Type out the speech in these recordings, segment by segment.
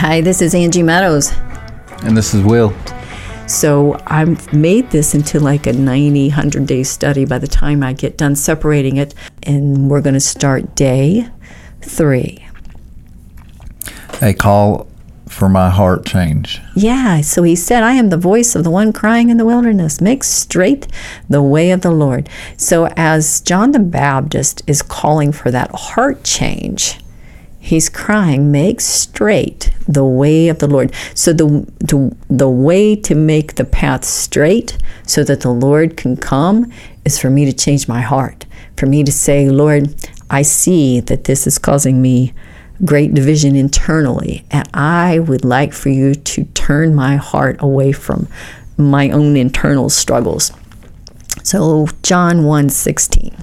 Hi, this is Angie Meadows. And this is Will. So I've made this into like a 90, 100 day study by the time I get done separating it. And we're going to start day three. A call for my heart change. Yeah, so he said, I am the voice of the one crying in the wilderness. Make straight the way of the Lord. So as John the Baptist is calling for that heart change, he's crying, Make straight the way of the Lord. So the, the, the way to make the path straight so that the Lord can come is for me to change my heart, for me to say, Lord, I see that this is causing me great division internally. And I would like for you to turn my heart away from my own internal struggles. So John 1 16.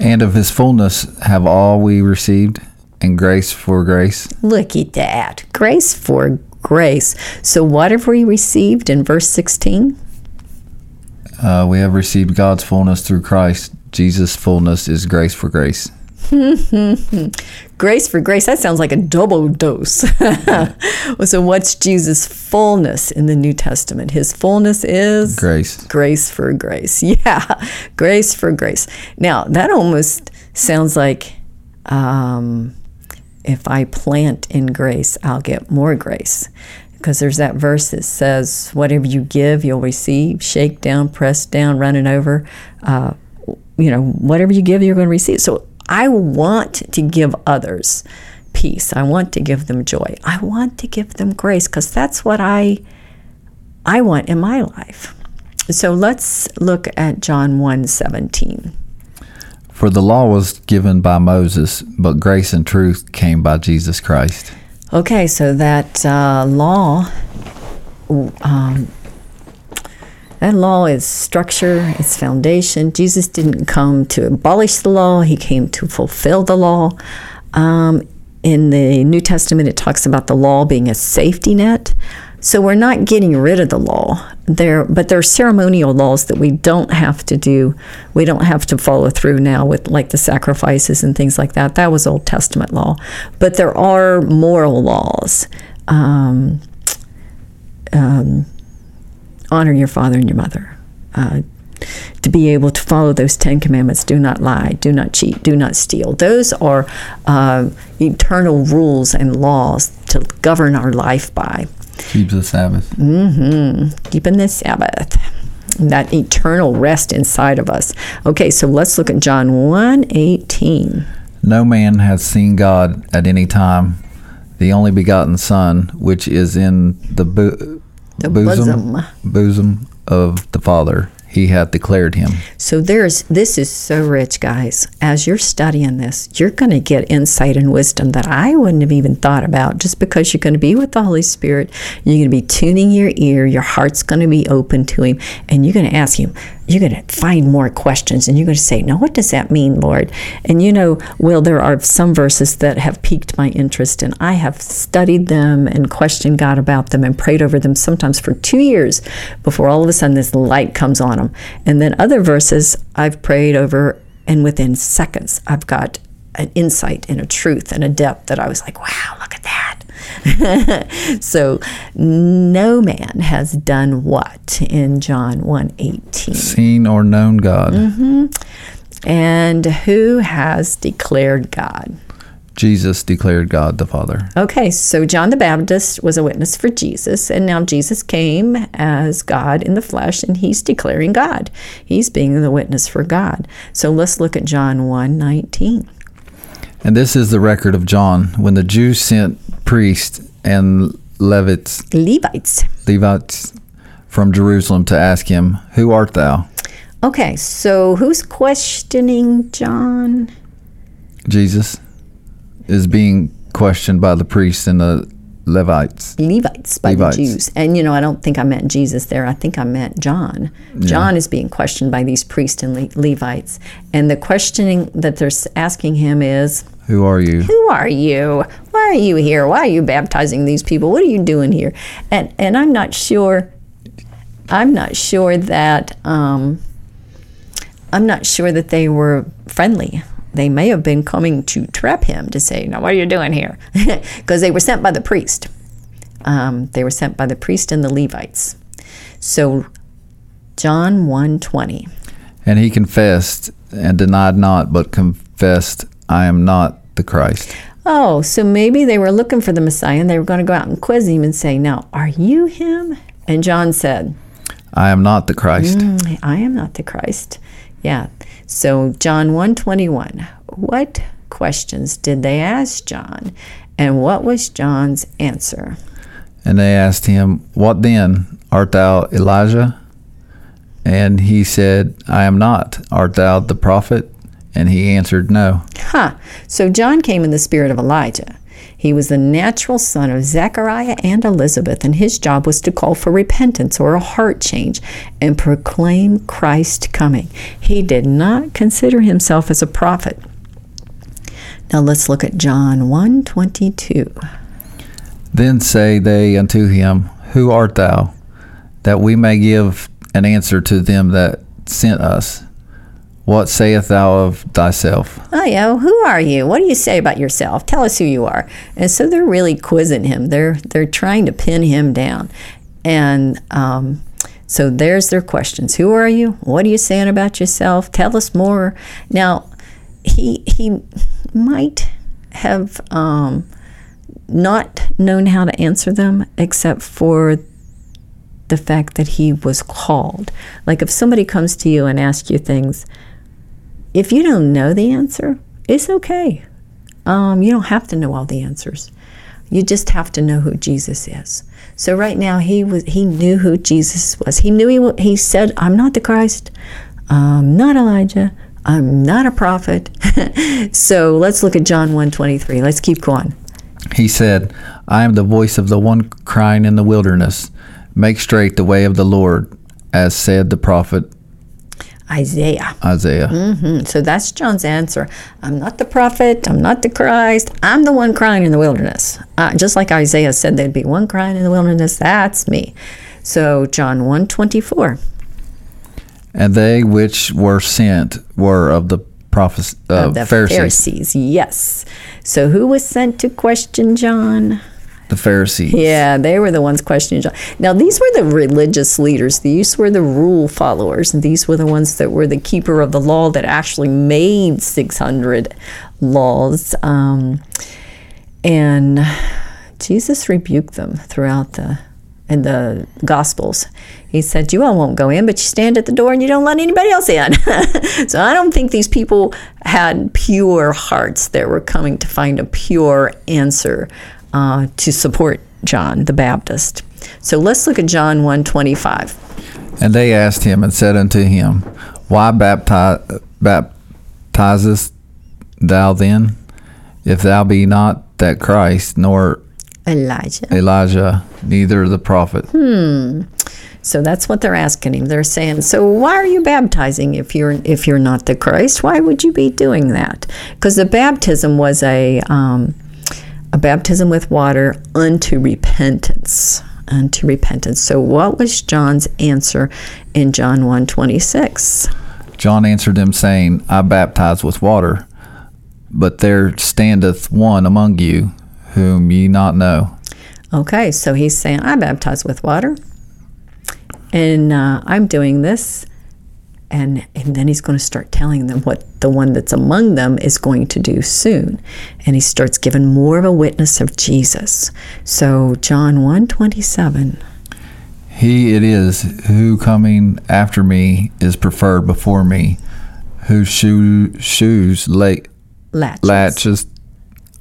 And of his fullness have all we received, and grace for grace. Look at that. Grace for grace. So what have we received in verse 16? Uh, we have received God's fullness through Christ. Jesus' fullness is grace for grace. grace for grace. That sounds like a double dose. so, what's Jesus' fullness in the New Testament? His fullness is grace. Grace for grace. Yeah, grace for grace. Now, that almost sounds like um, if I plant in grace, I'll get more grace. Because there's that verse that says, Whatever you give, you'll receive. Shake down, press down, running over. Uh, you know, whatever you give, you're going to receive. So, I want to give others peace. I want to give them joy. I want to give them grace because that's what I I want in my life. So let's look at John 1:17. For the law was given by Moses, but grace and truth came by Jesus Christ. Okay, so that uh, law um, that law is structure, it's foundation. Jesus didn't come to abolish the law, he came to fulfill the law. Um, in the New Testament, it talks about the law being a safety net. So we're not getting rid of the law there, but there are ceremonial laws that we don't have to do. We don't have to follow through now with like the sacrifices and things like that. That was Old Testament law, but there are moral laws. Um, um, honor your father and your mother. Uh, to be able to follow those Ten Commandments do not lie, do not cheat, do not steal. Those are uh, eternal rules and laws to govern our life by. Keep the Sabbath. Mm-hmm. Keeping the Sabbath. That eternal rest inside of us. Okay, so let's look at John 1 18. No man has seen God at any time. The only begotten Son, which is in the bo- the bosom, bosom, bosom of the Father. He hath declared him. So there's this is so rich, guys. As you're studying this, you're going to get insight and wisdom that I wouldn't have even thought about. Just because you're going to be with the Holy Spirit, you're going to be tuning your ear, your heart's going to be open to Him, and you're going to ask Him, you're going to find more questions and you're going to say, Now, what does that mean, Lord? And you know, well, there are some verses that have piqued my interest, and I have studied them and questioned God about them and prayed over them sometimes for two years before all of a sudden this light comes on them. And then other verses I've prayed over, and within seconds, I've got an insight and a truth and a depth that I was like, wow, look at that. so no man has done what in John 1:18? Seen or known God. Mm-hmm. And who has declared God? Jesus declared God the Father. Okay, so John the Baptist was a witness for Jesus, and now Jesus came as God in the flesh, and he's declaring God. He's being the witness for God. So let's look at John 1 19. And this is the record of John when the Jews sent priests and Levites, Levites, Levites from Jerusalem to ask him, "Who art thou?" Okay, so who's questioning John? Jesus is being questioned by the priests and the Levites. Levites by Levites. the Jews. And you know, I don't think I meant Jesus there. I think I meant John. Yeah. John is being questioned by these priests and Le- Levites. And the questioning that they're asking him is Who are you? Who are you? Are you here? Why are you baptizing these people? What are you doing here? And and I'm not sure I'm not sure that um, I'm not sure that they were friendly they may have been coming to trap him to say, Now, what are you doing here? Because they were sent by the priest. Um, they were sent by the priest and the Levites. So John 1:20. And he confessed and denied not, but confessed, I am not the Christ. Oh, so maybe they were looking for the Messiah and they were going to go out and quiz him and say, Now, are you him? And John said, I am not the Christ. "Mm, I am not the Christ. Yeah. So John 121. What questions did they ask John? And what was John's answer? And they asked him, What then? Art thou Elijah? And he said, I am not. Art thou the prophet? And he answered, No. Huh. So John came in the spirit of Elijah. He was the natural son of Zechariah and Elizabeth, and his job was to call for repentance or a heart change and proclaim Christ coming. He did not consider himself as a prophet. Now let's look at John 122. Then say they unto him, Who art thou? That we may give an answer to them that sent us. What sayest thou of thyself? Oh, yeah, who are you? What do you say about yourself? Tell us who you are. And so they're really quizzing him. They're they're trying to pin him down, and um, so there's their questions. Who are you? What are you saying about yourself? Tell us more. Now, he he might have um, not known how to answer them, except for the fact that he was called. Like if somebody comes to you and asks you things, if you don't know the answer, it's okay. Um, you don't have to know all the answers. You just have to know who Jesus is. So right now he was he knew who Jesus was. He knew he he said, "I'm not the Christ. I'm not Elijah. I'm not a prophet." so let's look at John 1:23. Let's keep going. He said, I am the voice of the one crying in the wilderness, Make straight the way of the Lord, as said the prophet Isaiah. Isaiah. hmm So that's John's answer. I'm not the prophet. I'm not the Christ. I'm the one crying in the wilderness. Uh, just like Isaiah said, there'd be one crying in the wilderness. That's me. So John 124. And they which were sent were of the prophets, uh, of the Pharisees. Pharisees. Yes. So who was sent to question John? The Pharisees. Yeah, they were the ones questioning John. Now, these were the religious leaders. These were the rule followers. These were the ones that were the keeper of the law that actually made 600 laws. Um, and Jesus rebuked them throughout the in the Gospels. He said, You all won't go in, but you stand at the door and you don't let anybody else in. so I don't think these people had pure hearts that were coming to find a pure answer uh, to support John the Baptist. So let's look at John 125. And they asked him and said unto him, Why bapti- baptizest thou then, if thou be not that Christ, nor Elijah. Elijah, neither the prophet? Hmm. So that's what they're asking him. They're saying, "So why are you baptizing if you're if you're not the Christ? Why would you be doing that?" Because the baptism was a um, a baptism with water unto repentance, unto repentance. So what was John's answer in John one twenty six? John answered them, saying, I baptize with water, but there standeth one among you whom ye not know. Okay, so he's saying, I baptize with water, and uh, I'm doing this. And, and then he's going to start telling them what the one that's among them is going to do soon. And he starts giving more of a witness of Jesus. So John 127. He it is who coming after me is preferred before me, whose shoe, shoes la- latches. latches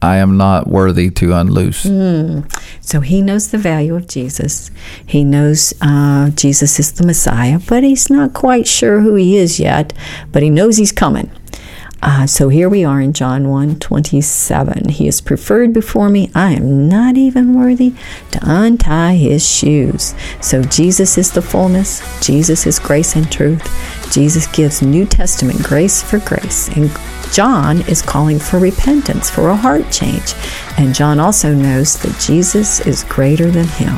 I am not worthy to unloose. So he knows the value of Jesus. He knows uh, Jesus is the Messiah, but he's not quite sure who he is yet. But he knows he's coming. Uh, so here we are in John 1 27. He is preferred before me. I am not even worthy to untie his shoes. So Jesus is the fullness. Jesus is grace and truth. Jesus gives New Testament grace for grace. And John is calling for repentance, for a heart change. And John also knows that Jesus is greater than him.